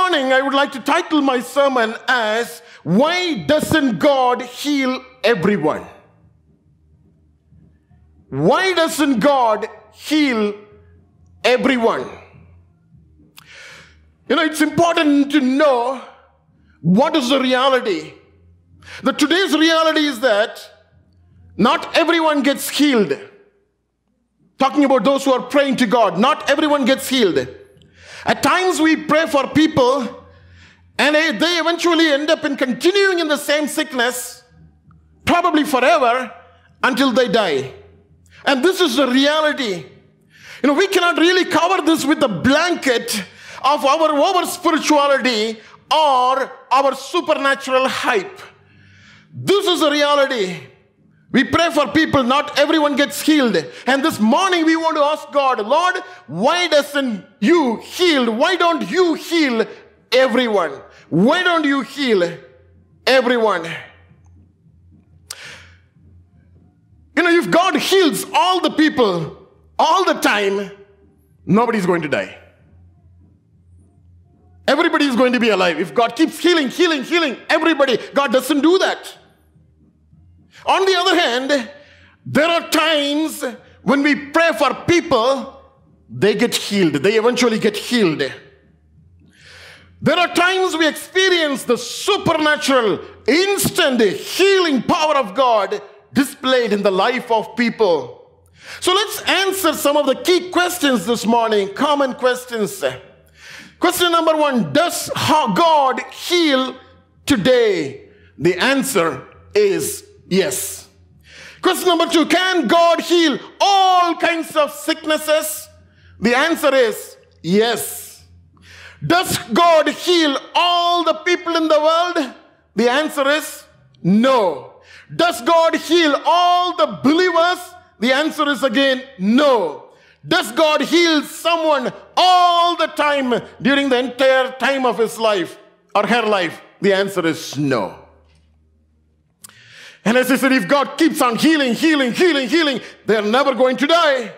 Morning, I would like to title my sermon as Why Doesn't God Heal Everyone? Why doesn't God heal everyone? You know, it's important to know what is the reality. The today's reality is that not everyone gets healed. Talking about those who are praying to God, not everyone gets healed. At times we pray for people and they eventually end up in continuing in the same sickness, probably forever, until they die. And this is the reality. You know, we cannot really cover this with the blanket of our over spirituality or our supernatural hype. This is the reality. We pray for people, not everyone gets healed. And this morning we want to ask God, Lord, why doesn't you heal? Why don't you heal everyone? Why don't you heal everyone? You know, if God heals all the people all the time, nobody's going to die. Everybody is going to be alive. If God keeps healing, healing, healing, everybody, God doesn't do that. On the other hand, there are times when we pray for people, they get healed. They eventually get healed. There are times we experience the supernatural, instant healing power of God displayed in the life of people. So let's answer some of the key questions this morning, common questions. Question number one Does God heal today? The answer is yes. Question number two Can God heal all kinds of sicknesses? The answer is yes. Does God heal all the people in the world? The answer is no. Does God heal all the believers? The answer is again no. Does God heal someone all the time during the entire time of his life or her life? The answer is no. And as I said, if God keeps on healing, healing, healing, healing, they're never going to die.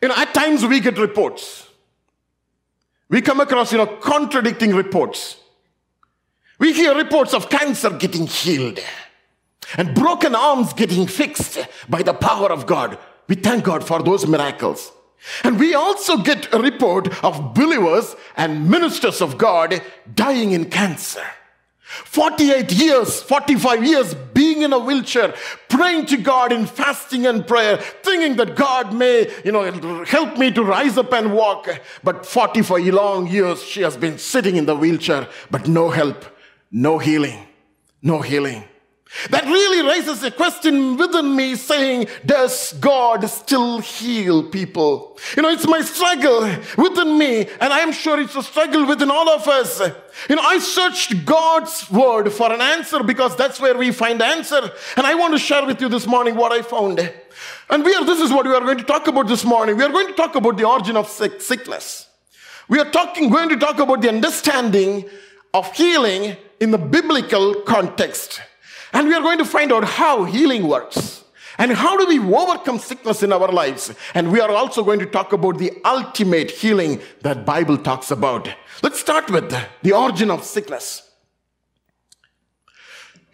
You know, at times we get reports. We come across, you know, contradicting reports. We hear reports of cancer getting healed and broken arms getting fixed by the power of God. We thank God for those miracles. And we also get a report of believers and ministers of God dying in cancer. 48 years, 45 years being in a wheelchair, praying to God in fasting and prayer, thinking that God may, you know, help me to rise up and walk. But 45 long years she has been sitting in the wheelchair, but no help, no healing, no healing. That really raises a question within me saying, Does God still heal people? You know, it's my struggle within me, and I'm sure it's a struggle within all of us. You know, I searched God's word for an answer because that's where we find the answer. And I want to share with you this morning what I found. And we are, this is what we are going to talk about this morning. We are going to talk about the origin of sick, sickness. We are talking, going to talk about the understanding of healing in the biblical context. And we are going to find out how healing works. And how do we overcome sickness in our lives? And we are also going to talk about the ultimate healing that Bible talks about. Let's start with the origin of sickness.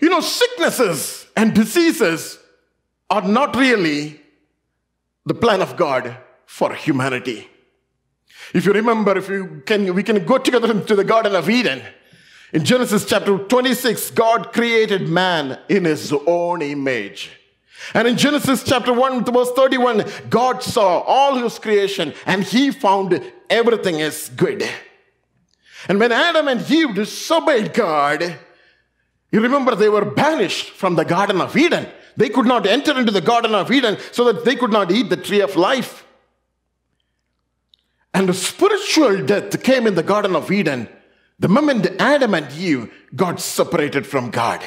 You know, sicknesses and diseases are not really the plan of God for humanity. If you remember, if you can, we can go together into the Garden of Eden. In Genesis chapter 26, God created man in his own image. And in Genesis chapter 1 verse 31, God saw all his creation and he found everything is good. And when Adam and Eve disobeyed God, you remember they were banished from the Garden of Eden. They could not enter into the Garden of Eden so that they could not eat the tree of life. And spiritual death came in the Garden of Eden the moment Adam and Eve got separated from God.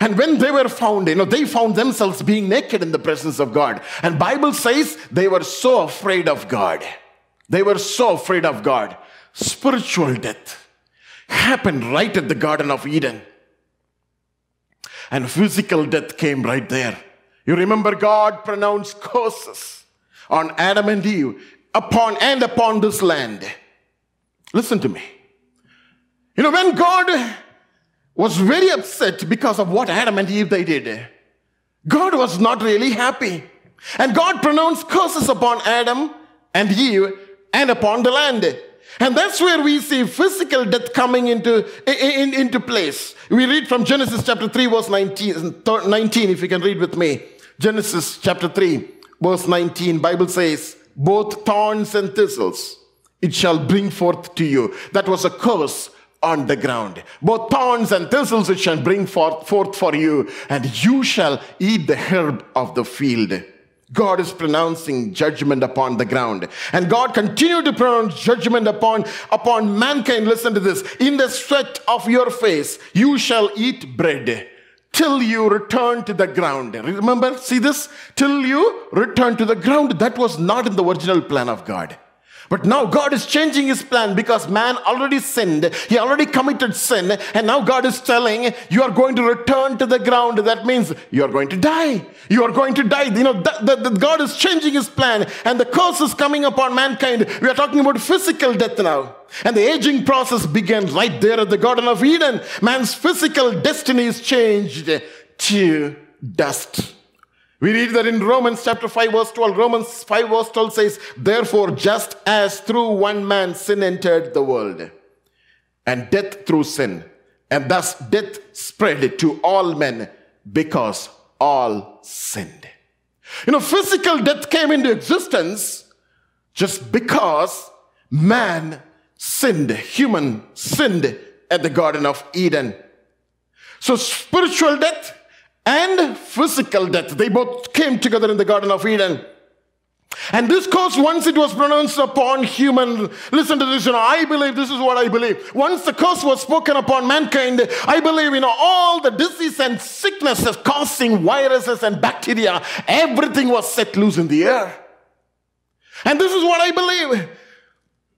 And when they were found, you know, they found themselves being naked in the presence of God. And Bible says they were so afraid of God. They were so afraid of God. Spiritual death happened right at the Garden of Eden. And physical death came right there. You remember God pronounced curses on Adam and Eve upon and upon this land. Listen to me. You know, when God was very upset because of what Adam and Eve they did, God was not really happy. And God pronounced curses upon Adam and Eve and upon the land. And that's where we see physical death coming into, in, into place. We read from Genesis chapter 3, verse 19, 19, if you can read with me. Genesis chapter 3, verse 19, Bible says, both thorns and thistles it shall bring forth to you. That was a curse on the ground. Both thorns and thistles it shall bring forth, forth for you, and you shall eat the herb of the field. God is pronouncing judgment upon the ground. And God continued to pronounce judgment upon, upon mankind. Listen to this. In the sweat of your face, you shall eat bread till you return to the ground. Remember, see this? Till you return to the ground. That was not in the original plan of God. But now God is changing his plan because man already sinned. He already committed sin. And now God is telling, you are going to return to the ground. That means you are going to die. You are going to die. You know, that, that, that God is changing his plan. And the curse is coming upon mankind. We are talking about physical death now. And the aging process began right there at the Garden of Eden. Man's physical destiny is changed to dust. We read that in Romans chapter 5 verse 12. Romans 5 verse 12 says, Therefore, just as through one man sin entered the world, and death through sin, and thus death spread to all men because all sinned. You know, physical death came into existence just because man sinned, human sinned at the Garden of Eden. So spiritual death and physical death. They both came together in the Garden of Eden. And this curse, once it was pronounced upon human, listen to this, you know, I believe this is what I believe. Once the curse was spoken upon mankind, I believe, you know, all the disease and sicknesses causing viruses and bacteria, everything was set loose in the air. And this is what I believe.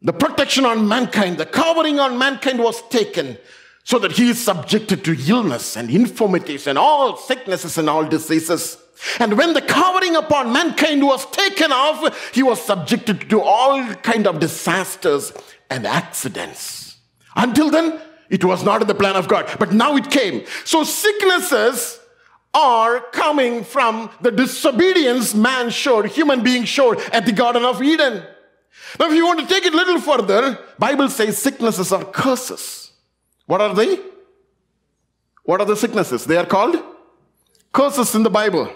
The protection on mankind, the covering on mankind was taken so that he is subjected to illness and infirmities and all sicknesses and all diseases. And when the covering upon mankind was taken off, he was subjected to all kind of disasters and accidents. Until then, it was not in the plan of God, but now it came. So sicknesses are coming from the disobedience man showed, human being showed at the Garden of Eden. Now, if you want to take it a little further, Bible says sicknesses are curses. What are they? What are the sicknesses? They are called curses in the Bible.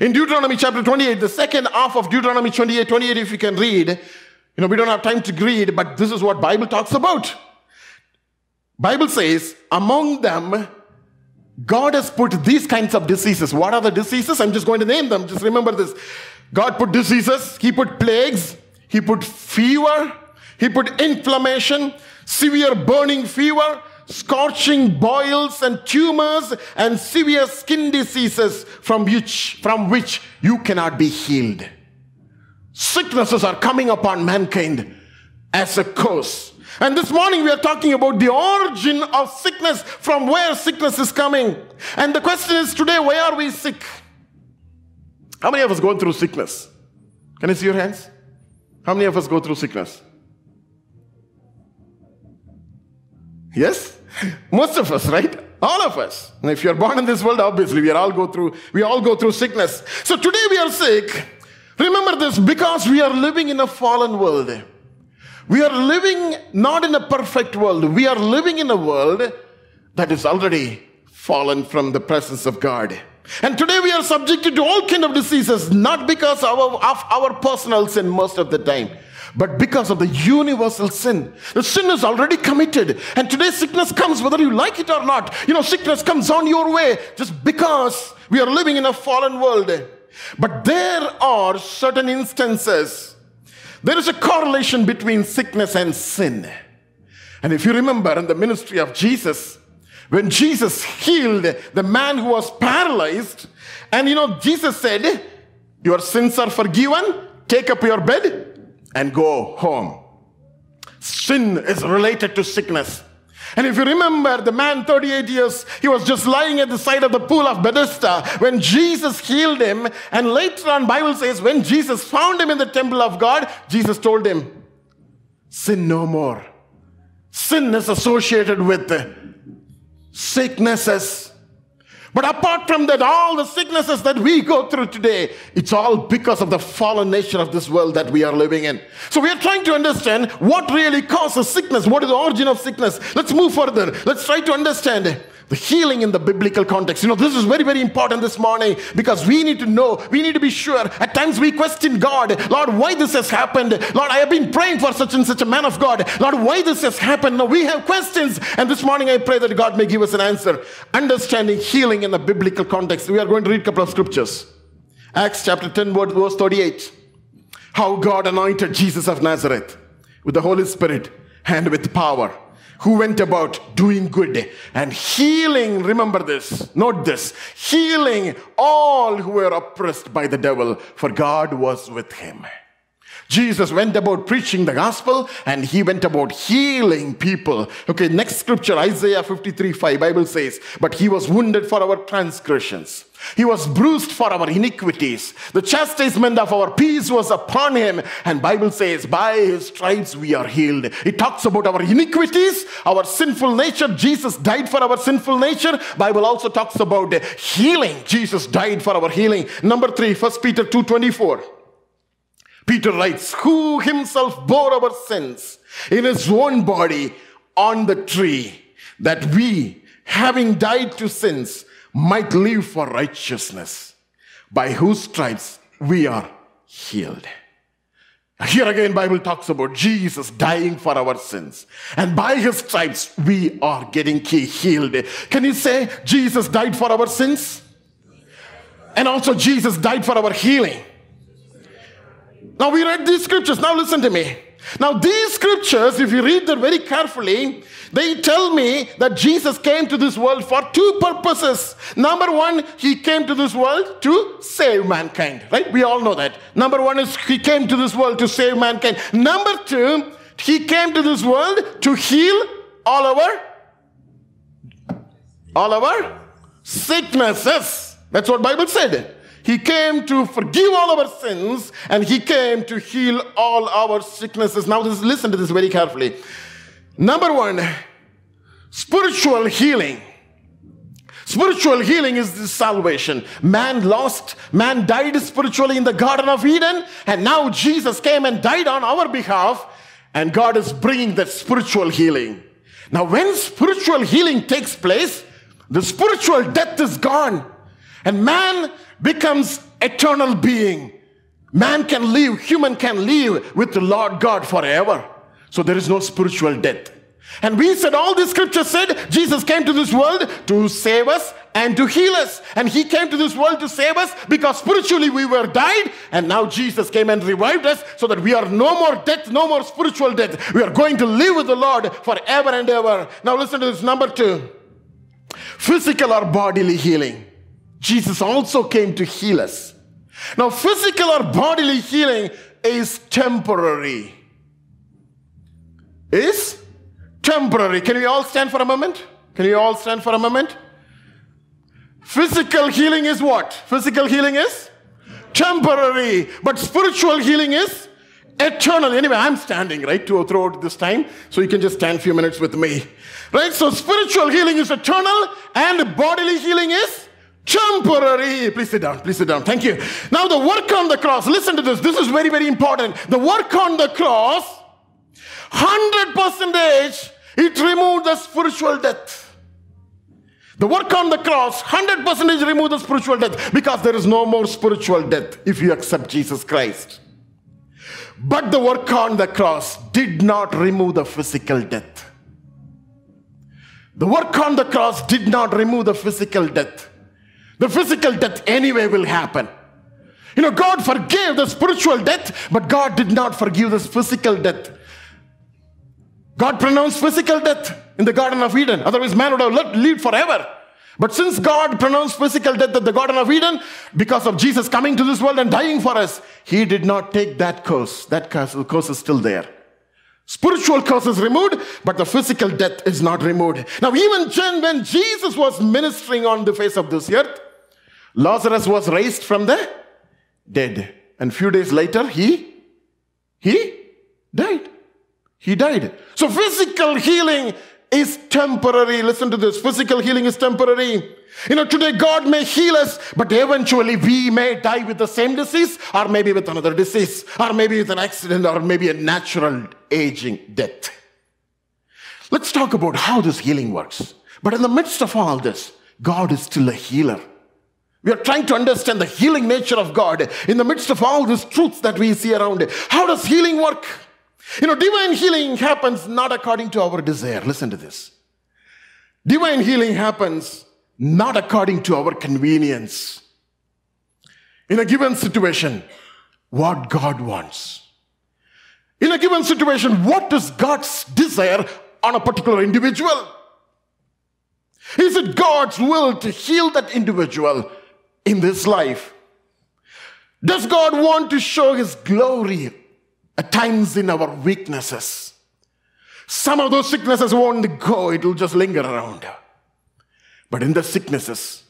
In Deuteronomy chapter 28, the second half of Deuteronomy 28, 28, if you can read, you know, we don't have time to read, but this is what Bible talks about. Bible says, among them, God has put these kinds of diseases. What are the diseases? I'm just going to name them. Just remember this. God put diseases, He put plagues, He put fever, He put inflammation, severe burning fever, scorching boils and tumors, and severe skin diseases from which, from which you cannot be healed. Sicknesses are coming upon mankind as a curse. And this morning we are talking about the origin of sickness, from where sickness is coming. And the question is today, why are we sick? How many of us going through sickness? Can I see your hands? How many of us go through sickness? Yes? Most of us, right? All of us. And if you're born in this world, obviously we all go through we all go through sickness. So today we are sick. Remember this because we are living in a fallen world. We are living not in a perfect world. We are living in a world that is already fallen from the presence of God. And today we are subjected to all kind of diseases, not because of our, of our personal sin most of the time, but because of the universal sin. The sin is already committed. And today sickness comes whether you like it or not. You know, sickness comes on your way just because we are living in a fallen world. But there are certain instances. There is a correlation between sickness and sin. And if you remember in the ministry of Jesus, when Jesus healed the man who was paralyzed, and you know, Jesus said, Your sins are forgiven, take up your bed and go home. Sin is related to sickness. And if you remember, the man, 38 years, he was just lying at the side of the pool of Bethesda when Jesus healed him. And later on, Bible says, when Jesus found him in the temple of God, Jesus told him, sin no more. Sin is associated with sicknesses. But apart from that, all the sicknesses that we go through today, it's all because of the fallen nature of this world that we are living in. So we are trying to understand what really causes sickness. What is the origin of sickness? Let's move further. Let's try to understand the healing in the biblical context. You know, this is very, very important this morning because we need to know, we need to be sure. At times we question God, Lord, why this has happened? Lord, I have been praying for such and such a man of God. Lord, why this has happened? Now we have questions. And this morning I pray that God may give us an answer. Understanding healing in the biblical context. We are going to read a couple of scriptures. Acts chapter 10, verse 38. How God anointed Jesus of Nazareth with the Holy Spirit and with power who went about doing good and healing, remember this, note this, healing all who were oppressed by the devil, for God was with him. Jesus went about preaching the gospel and he went about healing people. Okay, next scripture, Isaiah 53 5, Bible says, But he was wounded for our transgressions. He was bruised for our iniquities. The chastisement of our peace was upon him. And Bible says, by his stripes we are healed. It talks about our iniquities, our sinful nature. Jesus died for our sinful nature. Bible also talks about healing. Jesus died for our healing. Number three, First Peter 2.24. Peter writes, Who himself bore our sins in his own body on the tree, that we, having died to sins, might live for righteousness, by whose stripes we are healed. Here again, Bible talks about Jesus dying for our sins. And by his stripes, we are getting healed. Can you say Jesus died for our sins? And also Jesus died for our healing. Now we read these scriptures. Now listen to me. Now, these scriptures, if you read them very carefully, they tell me that Jesus came to this world for two purposes. Number one, he came to this world to save mankind, right? We all know that. Number one is he came to this world to save mankind. Number two, he came to this world to heal all our all our sicknesses. That's what Bible said. He came to forgive all our sins and he came to heal all our sicknesses. Now, this, listen to this very carefully. Number one, spiritual healing. Spiritual healing is the salvation. Man lost, man died spiritually in the Garden of Eden, and now Jesus came and died on our behalf, and God is bringing that spiritual healing. Now, when spiritual healing takes place, the spiritual death is gone, and man becomes eternal being. Man can live, human can live with the Lord God forever. So there is no spiritual death. And we said, all the scripture said, Jesus came to this world to save us and to heal us. And he came to this world to save us because spiritually we were died. And now Jesus came and revived us so that we are no more death, no more spiritual death. We are going to live with the Lord forever and ever. Now listen to this number two physical or bodily healing. Jesus also came to heal us. Now, physical or bodily healing is temporary. Is temporary. Can we all stand for a moment? Can you all stand for a moment? Physical healing is what? Physical healing is temporary, but spiritual healing is eternal. Anyway, I'm standing right to throughout this time, so you can just stand a few minutes with me. Right? So spiritual healing is eternal, and bodily healing is temporary. Please sit down. Please sit down. Thank you. Now, the work on the cross, listen to this. This is very, very important. The work on the cross, 100% it removed the spiritual death. The work on the cross, 100% remove the spiritual death because there is no more spiritual death if you accept Jesus Christ. But the work on the cross did not remove the physical death. The work on the cross did not remove the physical death. The physical death anyway will happen. You know, God forgave the spiritual death, but God did not forgive this physical death. God pronounced physical death in the Garden of Eden. Otherwise, man would have lived forever. But since God pronounced physical death at the Garden of Eden, because of Jesus coming to this world and dying for us, He did not take that curse. That curse, curse is still there. Spiritual curse is removed, but the physical death is not removed. Now, even when Jesus was ministering on the face of this earth, Lazarus was raised from the dead. And few days later, he, he died. he died. So physical healing is temporary. Listen to this physical healing is temporary. You know, today God may heal us, but eventually we may die with the same disease, or maybe with another disease, or maybe with an accident, or maybe a natural aging death. Let's talk about how this healing works. But in the midst of all this, God is still a healer. We are trying to understand the healing nature of God in the midst of all these truths that we see around. How does healing work? You know, divine healing happens not according to our desire. Listen to this. Divine healing happens not according to our convenience. In a given situation, what God wants. In a given situation, what is God's desire on a particular individual? Is it God's will to heal that individual in this life? Does God want to show His glory at times in our weaknesses? Some of those sicknesses won't go, it will just linger around. But in the sicknesses,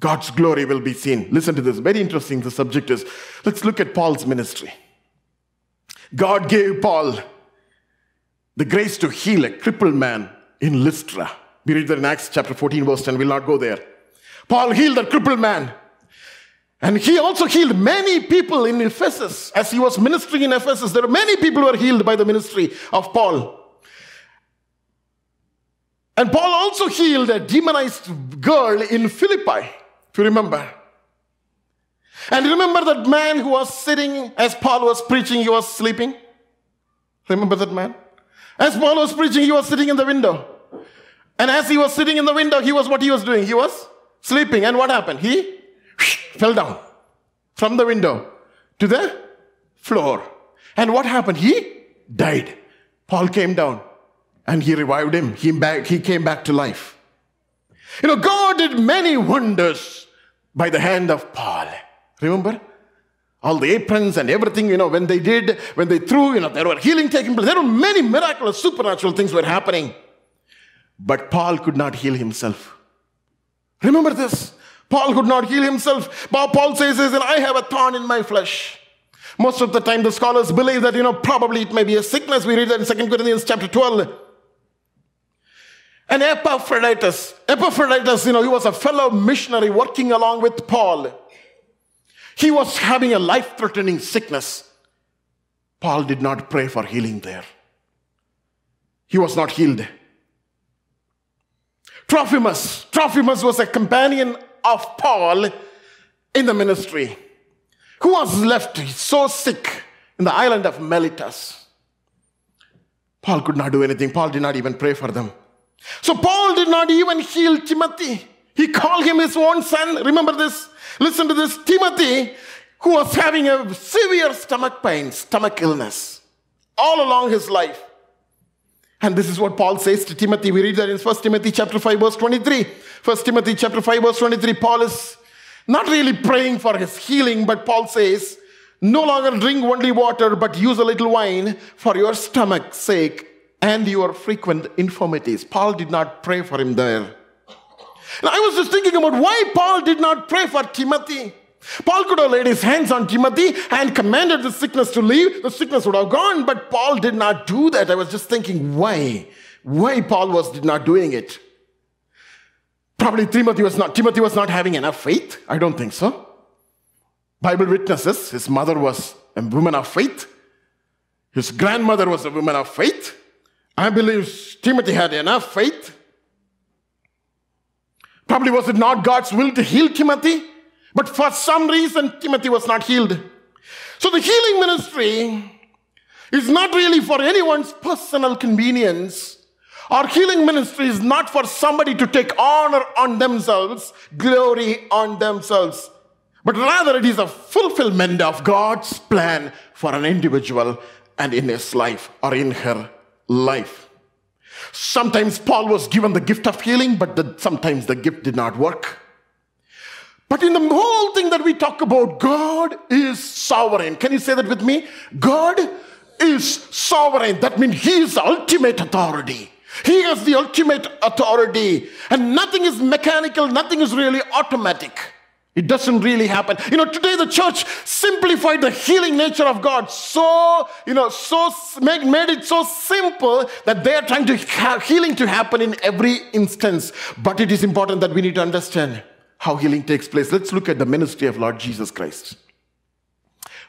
God's glory will be seen. Listen to this, very interesting. The subject is let's look at Paul's ministry. God gave Paul the grace to heal a crippled man in Lystra. We read that in Acts chapter 14, verse 10. We'll not go there. Paul healed that crippled man. And he also healed many people in Ephesus. As he was ministering in Ephesus, there were many people who were healed by the ministry of Paul. And Paul also healed a demonized girl in Philippi, if you remember. And remember that man who was sitting as Paul was preaching, he was sleeping? Remember that man? As Paul was preaching, he was sitting in the window. And as he was sitting in the window, he was what he was doing? He was sleeping. And what happened? He fell down from the window to the floor. And what happened? He died. Paul came down and he revived him. He, back, he came back to life. You know, God did many wonders by the hand of Paul. Remember? All the aprons and everything, you know, when they did, when they threw, you know, there were healing taking place. There were many miraculous, supernatural things were happening. But Paul could not heal himself. Remember this. Paul could not heal himself. Paul says, I have a thorn in my flesh. Most of the time, the scholars believe that, you know, probably it may be a sickness. We read that in 2 Corinthians chapter 12. And Epaphroditus, Epaphroditus, you know, he was a fellow missionary working along with Paul. He was having a life threatening sickness. Paul did not pray for healing there. He was not healed. Trophimus, Trophimus was a companion of Paul in the ministry who was left so sick in the island of Miletus. Paul could not do anything. Paul did not even pray for them. So Paul did not even heal Timothy. He called him his own son. Remember this? Listen to this. Timothy, who was having a severe stomach pain, stomach illness, all along his life. And this is what Paul says to Timothy. We read that in 1 Timothy chapter 5, verse 23. 1 Timothy chapter 5, verse 23. Paul is not really praying for his healing, but Paul says, No longer drink only water, but use a little wine for your stomach's sake and your frequent infirmities. Paul did not pray for him there. And I was just thinking about why Paul did not pray for Timothy. Paul could have laid his hands on Timothy and commanded the sickness to leave. The sickness would have gone, but Paul did not do that. I was just thinking, why? Why Paul was not doing it? Probably Timothy was not Timothy was not having enough faith. I don't think so. Bible witnesses, his mother was a woman of faith. His grandmother was a woman of faith. I believe Timothy had enough faith. Probably was it not God's will to heal Timothy? But for some reason, Timothy was not healed. So the healing ministry is not really for anyone's personal convenience. Our healing ministry is not for somebody to take honor on themselves, glory on themselves, but rather it is a fulfillment of God's plan for an individual and in his life or in her life. Sometimes Paul was given the gift of healing, but the, sometimes the gift did not work. But in the whole thing that we talk about, God is sovereign. Can you say that with me? God is sovereign. That means He is the ultimate authority. He has the ultimate authority. And nothing is mechanical, nothing is really automatic. It doesn't really happen. You know, today the church simplified the healing nature of God so, you know, so made, made it so simple that they are trying to have healing to happen in every instance. But it is important that we need to understand how healing takes place. Let's look at the ministry of Lord Jesus Christ.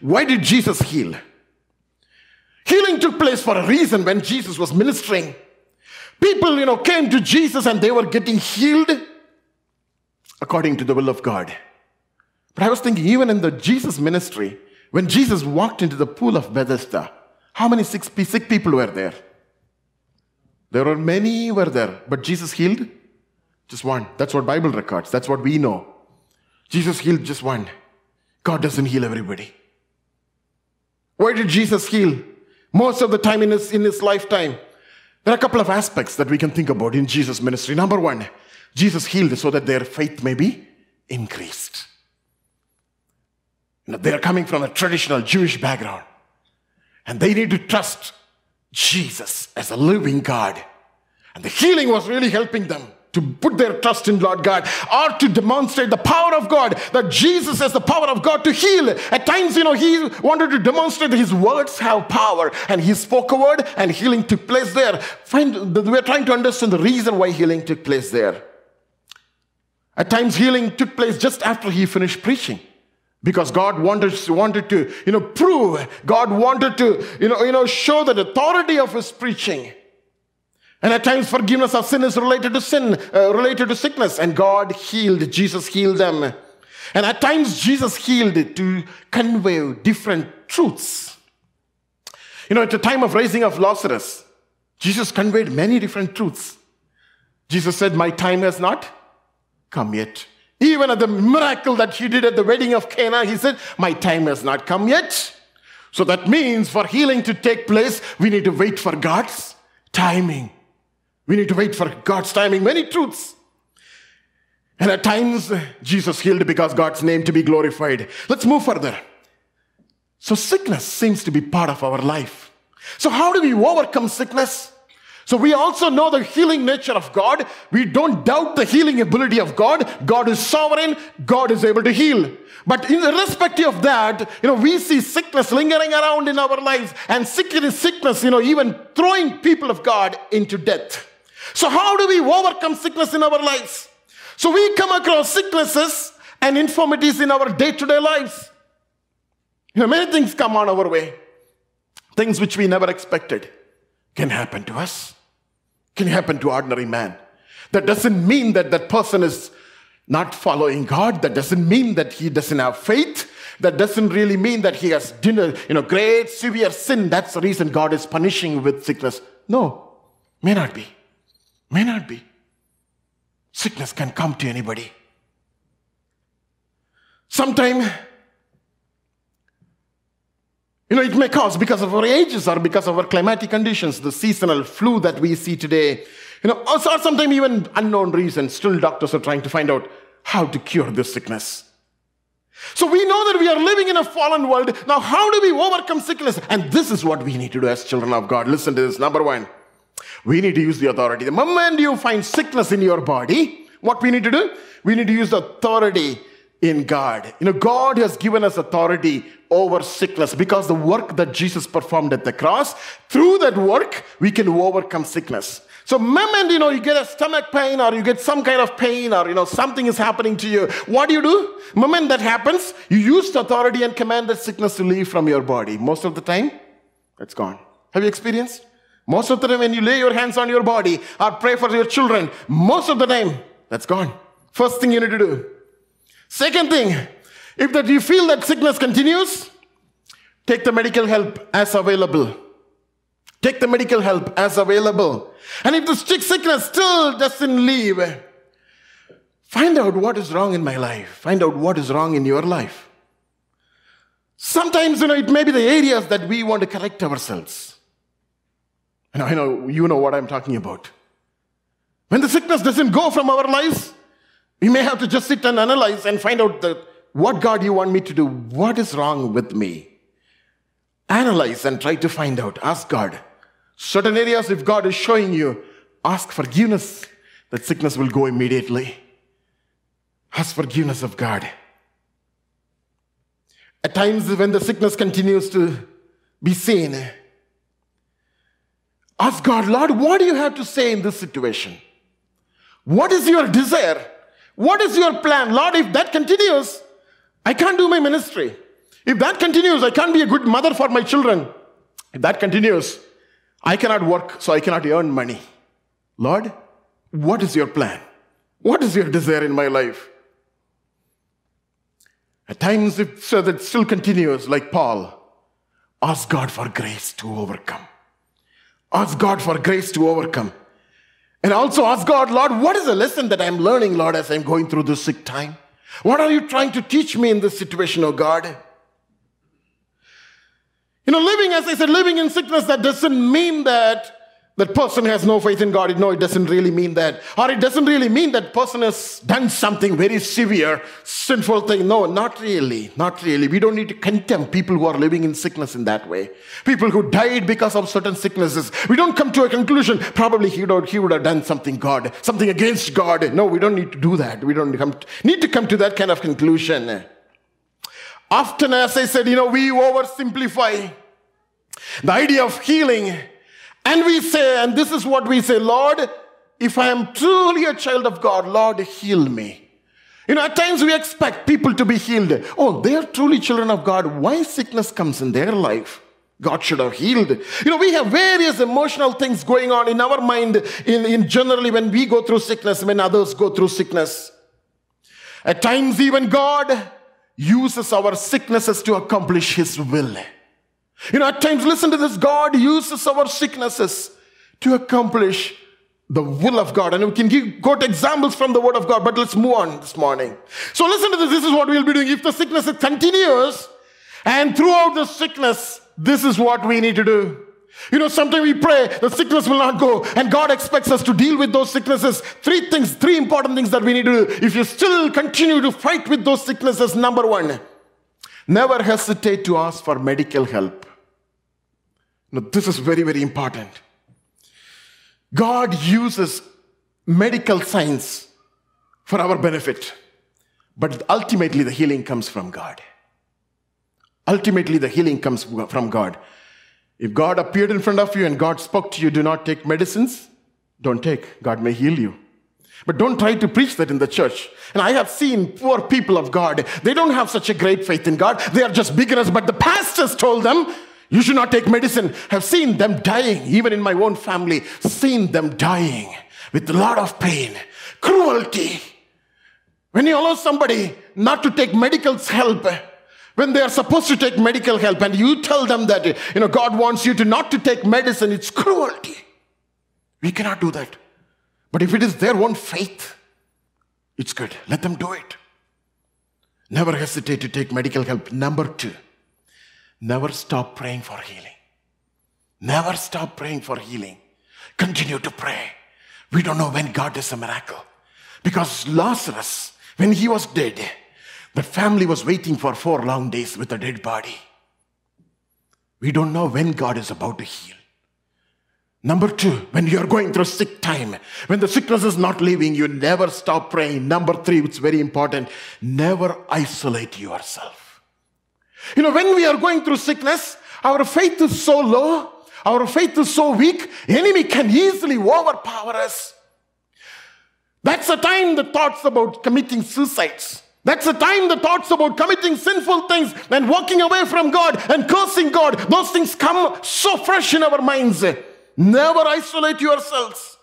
Why did Jesus heal? Healing took place for a reason when Jesus was ministering. People, you know, came to Jesus and they were getting healed according to the will of God. But I was thinking, even in the Jesus ministry, when Jesus walked into the pool of Bethesda, how many sick, sick people were there? There were many were there, but Jesus healed just one. That's what Bible records. That's what we know. Jesus healed just one. God doesn't heal everybody. Why did Jesus heal? Most of the time in his, in his lifetime, there are a couple of aspects that we can think about in Jesus' ministry. Number one, Jesus healed so that their faith may be increased. Know, they're coming from a traditional Jewish background. And they need to trust Jesus as a living God. And the healing was really helping them to put their trust in Lord God or to demonstrate the power of God, that Jesus has the power of God to heal. At times, you know, he wanted to demonstrate that his words have power and he spoke a word and healing took place there. Find, we're trying to understand the reason why healing took place there. At times, healing took place just after he finished preaching because God wanted, wanted to, you know, prove, God wanted to, you know, you know, show the authority of his preaching. And at times, forgiveness of sin is related to sin, uh, related to sickness, and God healed, Jesus healed them. And at times, Jesus healed to convey different truths. You know, at the time of raising of Lazarus, Jesus conveyed many different truths. Jesus said, My time has not come yet. Even at the miracle that he did at the wedding of Cana, he said, My time has not come yet. So that means for healing to take place, we need to wait for God's timing. We need to wait for God's timing. Many truths. And at times, Jesus healed because God's name to be glorified. Let's move further. So, sickness seems to be part of our life. So, how do we overcome sickness? So we also know the healing nature of God. We don't doubt the healing ability of God. God is sovereign. God is able to heal. But in the respective of that, you know, we see sickness lingering around in our lives and sickness, sickness, you know, even throwing people of God into death. So how do we overcome sickness in our lives? So we come across sicknesses and infirmities in our day-to-day lives. You know, many things come on our way. Things which we never expected can happen to us, can happen to ordinary man. That doesn't mean that that person is not following God. That doesn't mean that he doesn't have faith. That doesn't really mean that he has dinner, you know, great severe sin. That's the reason God is punishing with sickness. No, may not be. May not be. Sickness can come to anybody. Sometime you know, it may cause because of our ages or because of our climatic conditions, the seasonal flu that we see today, you know, or sometimes even unknown reasons. Still, doctors are trying to find out how to cure this sickness. So we know that we are living in a fallen world. Now, how do we overcome sickness? And this is what we need to do as children of God. Listen to this. Number one, we need to use the authority. The moment you find sickness in your body, what we need to do? We need to use the authority in God. You know, God has given us authority over sickness because the work that Jesus performed at the cross, through that work, we can overcome sickness. So, moment, you know, you get a stomach pain or you get some kind of pain or, you know, something is happening to you. What do you do? Moment that happens, you use the authority and command that sickness to leave from your body. Most of the time, it's gone. Have you experienced? Most of the time, when you lay your hands on your body or pray for your children, most of the time, that's gone. First thing you need to do Second thing, if that you feel that sickness continues, take the medical help as available. Take the medical help as available. And if the sickness still doesn't leave, find out what is wrong in my life. Find out what is wrong in your life. Sometimes, you know, it may be the areas that we want to correct ourselves. And I know you know what I'm talking about. When the sickness doesn't go from our lives, we may have to just sit and analyze and find out that what God you want me to do? What is wrong with me? Analyze and try to find out. Ask God. Certain areas, if God is showing you, ask forgiveness. That sickness will go immediately. Ask forgiveness of God. At times, when the sickness continues to be seen, ask God, Lord, what do you have to say in this situation? What is your desire? What is your plan? Lord, if that continues, I can't do my ministry. If that continues, I can't be a good mother for my children. If that continues, I cannot work, so I cannot earn money. Lord, what is your plan? What is your desire in my life? At times, if so that still continues, like Paul. Ask God for grace to overcome. Ask God for grace to overcome. And also ask God, Lord, what is the lesson that I'm learning, Lord, as I'm going through this sick time? What are you trying to teach me in this situation, oh God? You know, living, as I said, living in sickness, that doesn't mean that that person has no faith in God. No, it doesn't really mean that. Or it doesn't really mean that person has done something very severe, sinful thing. No, not really. Not really. We don't need to condemn people who are living in sickness in that way. People who died because of certain sicknesses. We don't come to a conclusion, probably he would, he would have done something God, something against God. No, we don't need to do that. We don't need to come to that kind of conclusion. Often, as I said, you know, we oversimplify the idea of healing and we say, and this is what we say, Lord, if I am truly a child of God, Lord, heal me. You know, at times we expect people to be healed. Oh, they are truly children of God. Why sickness comes in their life? God should have healed. You know, we have various emotional things going on in our mind in, in generally when we go through sickness, when others go through sickness. At times, even God uses our sicknesses to accomplish His will. You know, at times, listen to this God uses our sicknesses to accomplish the will of God. And we can give, quote examples from the Word of God, but let's move on this morning. So, listen to this. This is what we'll be doing. If the sickness continues, and throughout the sickness, this is what we need to do. You know, sometimes we pray, the sickness will not go, and God expects us to deal with those sicknesses. Three things, three important things that we need to do. If you still continue to fight with those sicknesses, number one, never hesitate to ask for medical help. Now, this is very, very important. God uses medical science for our benefit, but ultimately the healing comes from God. Ultimately, the healing comes from God. If God appeared in front of you and God spoke to you, do not take medicines, don't take. God may heal you. But don't try to preach that in the church. And I have seen poor people of God, they don't have such a great faith in God. They are just beginners, but the pastors told them, you should not take medicine. Have seen them dying, even in my own family, seen them dying with a lot of pain, cruelty. When you allow somebody not to take medical help, when they are supposed to take medical help, and you tell them that you know God wants you to not to take medicine, it's cruelty. We cannot do that. But if it is their own faith, it's good. Let them do it. Never hesitate to take medical help. Number two. Never stop praying for healing. Never stop praying for healing. Continue to pray. We don't know when God does a miracle. Because Lazarus, when he was dead, the family was waiting for four long days with a dead body. We don't know when God is about to heal. Number two, when you're going through sick time, when the sickness is not leaving you, never stop praying. Number three, it's very important, never isolate yourself. You know, when we are going through sickness, our faith is so low, our faith is so weak, enemy can easily overpower us. That's the time the thoughts about committing suicides. That's the time the thoughts about committing sinful things and walking away from God and cursing God, those things come so fresh in our minds. Never isolate yourselves.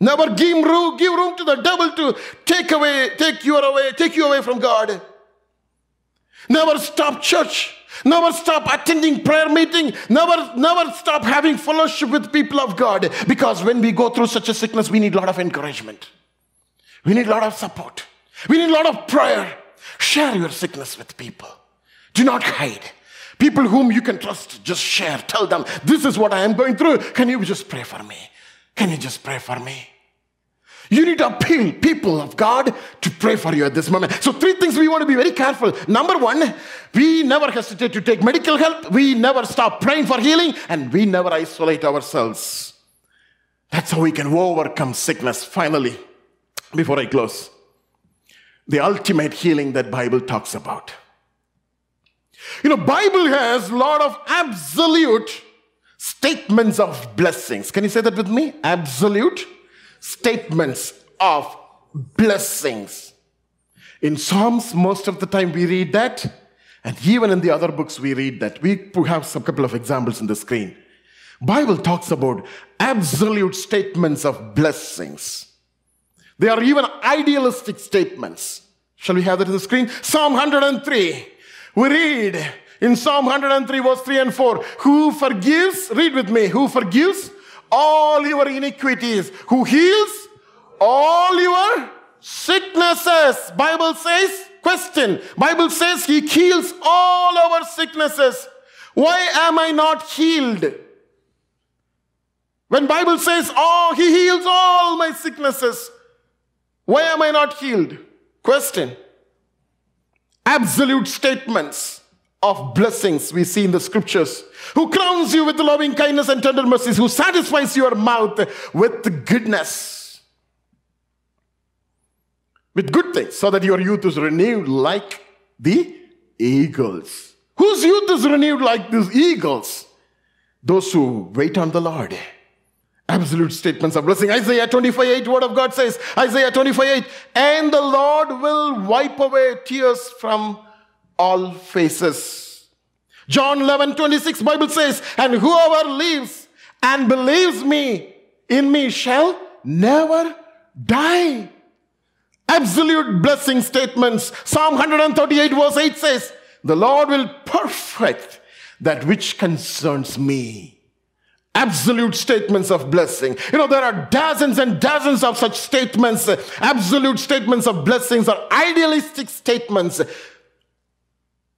Never give room, give room to the devil to take away, take you away, take you away from God. Never stop church. Never stop attending prayer meeting. Never, never stop having fellowship with people of God. Because when we go through such a sickness, we need a lot of encouragement. We need a lot of support. We need a lot of prayer. Share your sickness with people. Do not hide. People whom you can trust, just share. Tell them, this is what I am going through. Can you just pray for me? Can you just pray for me? You need to appeal people of God to pray for you at this moment. So, three things we want to be very careful. Number one, we never hesitate to take medical help, we never stop praying for healing, and we never isolate ourselves. That's how we can overcome sickness. Finally, before I close, the ultimate healing that Bible talks about. You know, Bible has a lot of absolute statements of blessings. Can you say that with me? Absolute statements of blessings. In Psalms, most of the time we read that, and even in the other books we read that. We have some couple of examples in the screen. Bible talks about absolute statements of blessings. They are even idealistic statements. Shall we have that in the screen? Psalm 103. We read in Psalm 103, verse 3 and 4 Who forgives, read with me, who forgives all your iniquities, who heals all your sicknesses. Bible says, question, Bible says he heals all our sicknesses. Why am I not healed? When Bible says, oh, he heals all my sicknesses, why am I not healed? Question. Absolute statements of blessings we see in the scriptures, who crowns you with loving kindness and tender mercies, who satisfies your mouth with goodness, with good things, so that your youth is renewed like the eagles. Whose youth is renewed like these eagles? Those who wait on the Lord. Absolute statements of blessing. Isaiah 25 8, word of God says, Isaiah 25 8, and the Lord will wipe away tears from all faces. John 11 26, Bible says, and whoever lives and believes me in me shall never die. Absolute blessing statements. Psalm 138 verse 8 says, the Lord will perfect that which concerns me. Absolute statements of blessing. You know, there are dozens and dozens of such statements, absolute statements of blessings or idealistic statements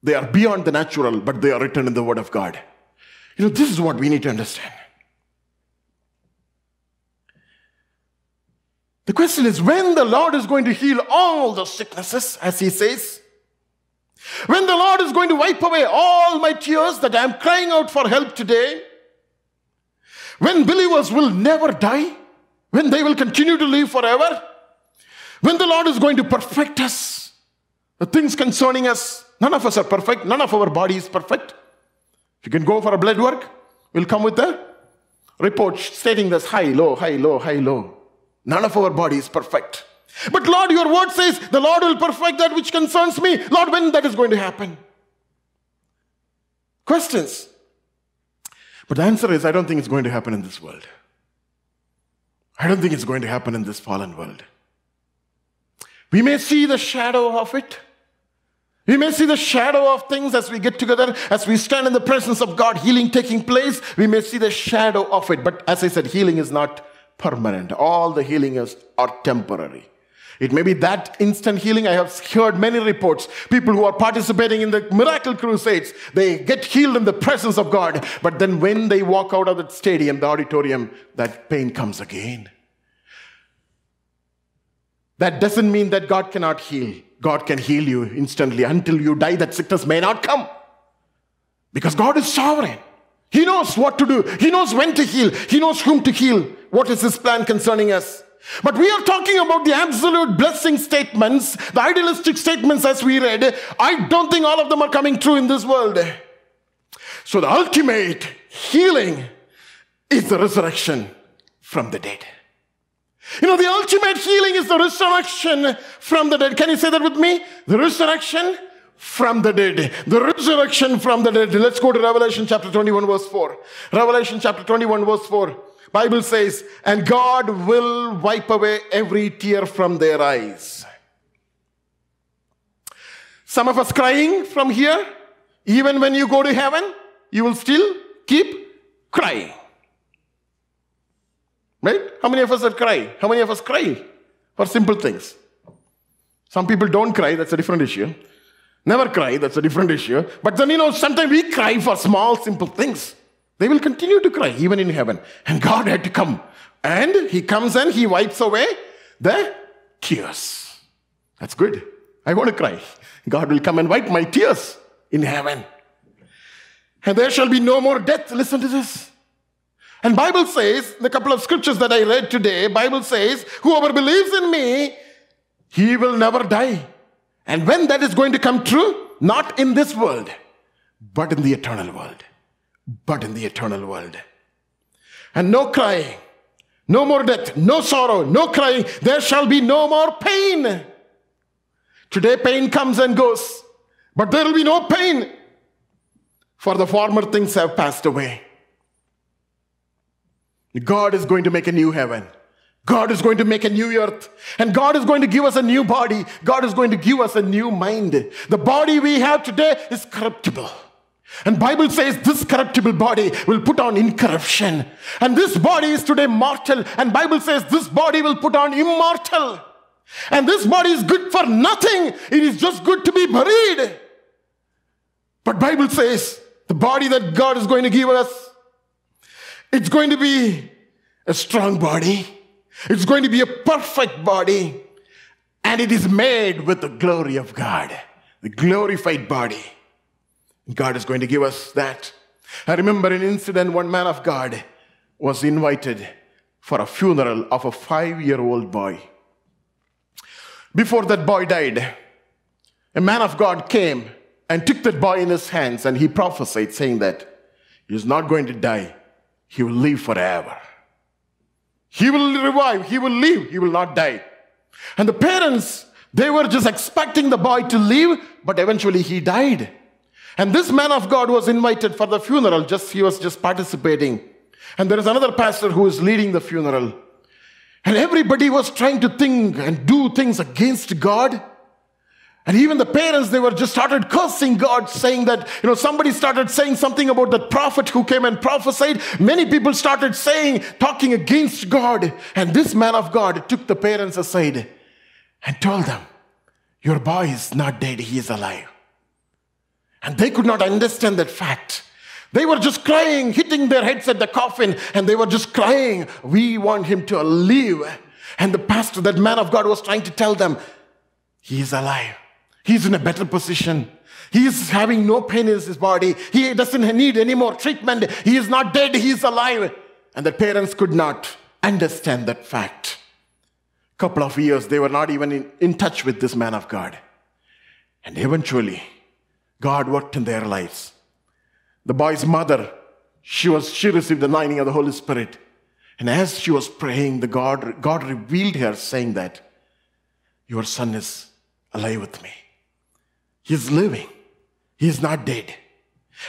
they are beyond the natural, but they are written in the Word of God. You know, this is what we need to understand. The question is when the Lord is going to heal all the sicknesses, as He says, when the Lord is going to wipe away all my tears that I am crying out for help today, when believers will never die, when they will continue to live forever, when the Lord is going to perfect us, the things concerning us, None of us are perfect. None of our body is perfect. If you can go for a blood work, we'll come with a report stating this high, low, high, low, high, low. None of our body is perfect. But Lord, your word says the Lord will perfect that which concerns me. Lord, when that is going to happen? Questions. But the answer is I don't think it's going to happen in this world. I don't think it's going to happen in this fallen world. We may see the shadow of it. We may see the shadow of things as we get together, as we stand in the presence of God, healing taking place. We may see the shadow of it. But as I said, healing is not permanent. All the healing is are temporary. It may be that instant healing. I have heard many reports. People who are participating in the miracle crusades, they get healed in the presence of God. But then when they walk out of the stadium, the auditorium, that pain comes again. That doesn't mean that God cannot heal. God can heal you instantly. Until you die, that sickness may not come. Because God is sovereign. He knows what to do. He knows when to heal. He knows whom to heal. What is His plan concerning us? But we are talking about the absolute blessing statements, the idealistic statements as we read. I don't think all of them are coming true in this world. So the ultimate healing is the resurrection from the dead. You know, the ultimate healing is the resurrection from the dead. Can you say that with me? The resurrection from the dead. The resurrection from the dead. Let's go to Revelation chapter 21 verse 4. Revelation chapter 21 verse 4. Bible says, and God will wipe away every tear from their eyes. Some of us crying from here, even when you go to heaven, you will still keep crying. Right? How many of us have cried? How many of us cry for simple things? Some people don't cry, that's a different issue. Never cry, that's a different issue. But then, you know, sometimes we cry for small, simple things. They will continue to cry, even in heaven. And God had to come. And He comes and He wipes away the tears. That's good. I want to cry. God will come and wipe my tears in heaven. And there shall be no more death. Listen to this. And Bible says, the couple of scriptures that I read today, Bible says, whoever believes in me, he will never die. And when that is going to come true, not in this world, but in the eternal world. But in the eternal world. And no crying, no more death, no sorrow, no crying. There shall be no more pain. Today, pain comes and goes, but there will be no pain, for the former things have passed away. God is going to make a new heaven. God is going to make a new earth and God is going to give us a new body. God is going to give us a new mind. The body we have today is corruptible. And Bible says this corruptible body will put on incorruption. And this body is today mortal. And Bible says this body will put on immortal. And this body is good for nothing. It is just good to be buried. But Bible says the body that God is going to give us, it's going to be a strong body. It's going to be a perfect body. And it is made with the glory of God, the glorified body. God is going to give us that. I remember an incident one man of God was invited for a funeral of a five year old boy. Before that boy died, a man of God came and took that boy in his hands and he prophesied, saying that he is not going to die, he will live forever. He will revive, he will live, he will not die. And the parents, they were just expecting the boy to live, but eventually he died. And this man of God was invited for the funeral, just he was just participating. And there is another pastor who is leading the funeral. And everybody was trying to think and do things against God. And even the parents, they were just started cursing God, saying that, you know, somebody started saying something about that prophet who came and prophesied. Many people started saying, talking against God. And this man of God took the parents aside and told them, Your boy is not dead, he is alive. And they could not understand that fact. They were just crying, hitting their heads at the coffin, and they were just crying, We want him to live. And the pastor, that man of God, was trying to tell them, He is alive. He's in a better position. He is having no pain in his body. He doesn't need any more treatment. He is not dead. He is alive. And the parents could not understand that fact. Couple of years, they were not even in, in touch with this man of God. And eventually, God worked in their lives. The boy's mother, she was she received the anointing of the Holy Spirit. And as she was praying, the God, God revealed her, saying that your son is alive with me. He's living. He's not dead.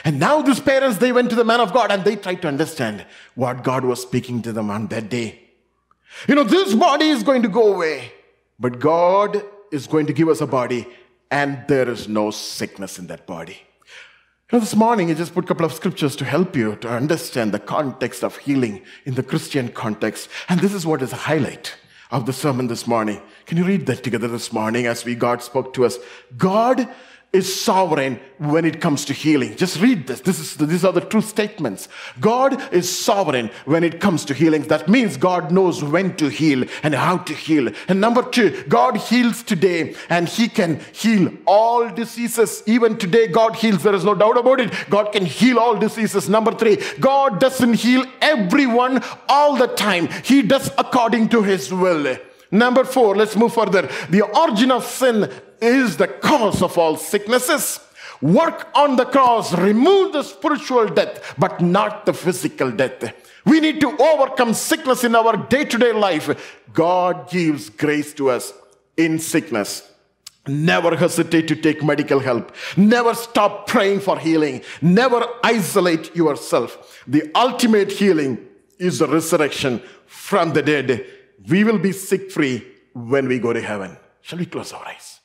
And now these parents, they went to the man of God and they tried to understand what God was speaking to them on that day. You know, this body is going to go away, but God is going to give us a body and there is no sickness in that body. You know, this morning I just put a couple of scriptures to help you to understand the context of healing in the Christian context. And this is what is a highlight of the sermon this morning. Can you read that together this morning as we God spoke to us? God is sovereign when it comes to healing. Just read this. This is these are the true statements. God is sovereign when it comes to healing. That means God knows when to heal and how to heal. And number two, God heals today and He can heal all diseases. Even today, God heals. There is no doubt about it. God can heal all diseases. Number three, God doesn't heal everyone all the time. He does according to His will. Number four, let's move further. The origin of sin is the cause of all sicknesses. Work on the cross, remove the spiritual death, but not the physical death. We need to overcome sickness in our day to day life. God gives grace to us in sickness. Never hesitate to take medical help. Never stop praying for healing. Never isolate yourself. The ultimate healing is the resurrection from the dead. We will be sick free when we go to heaven. Shall we close our eyes?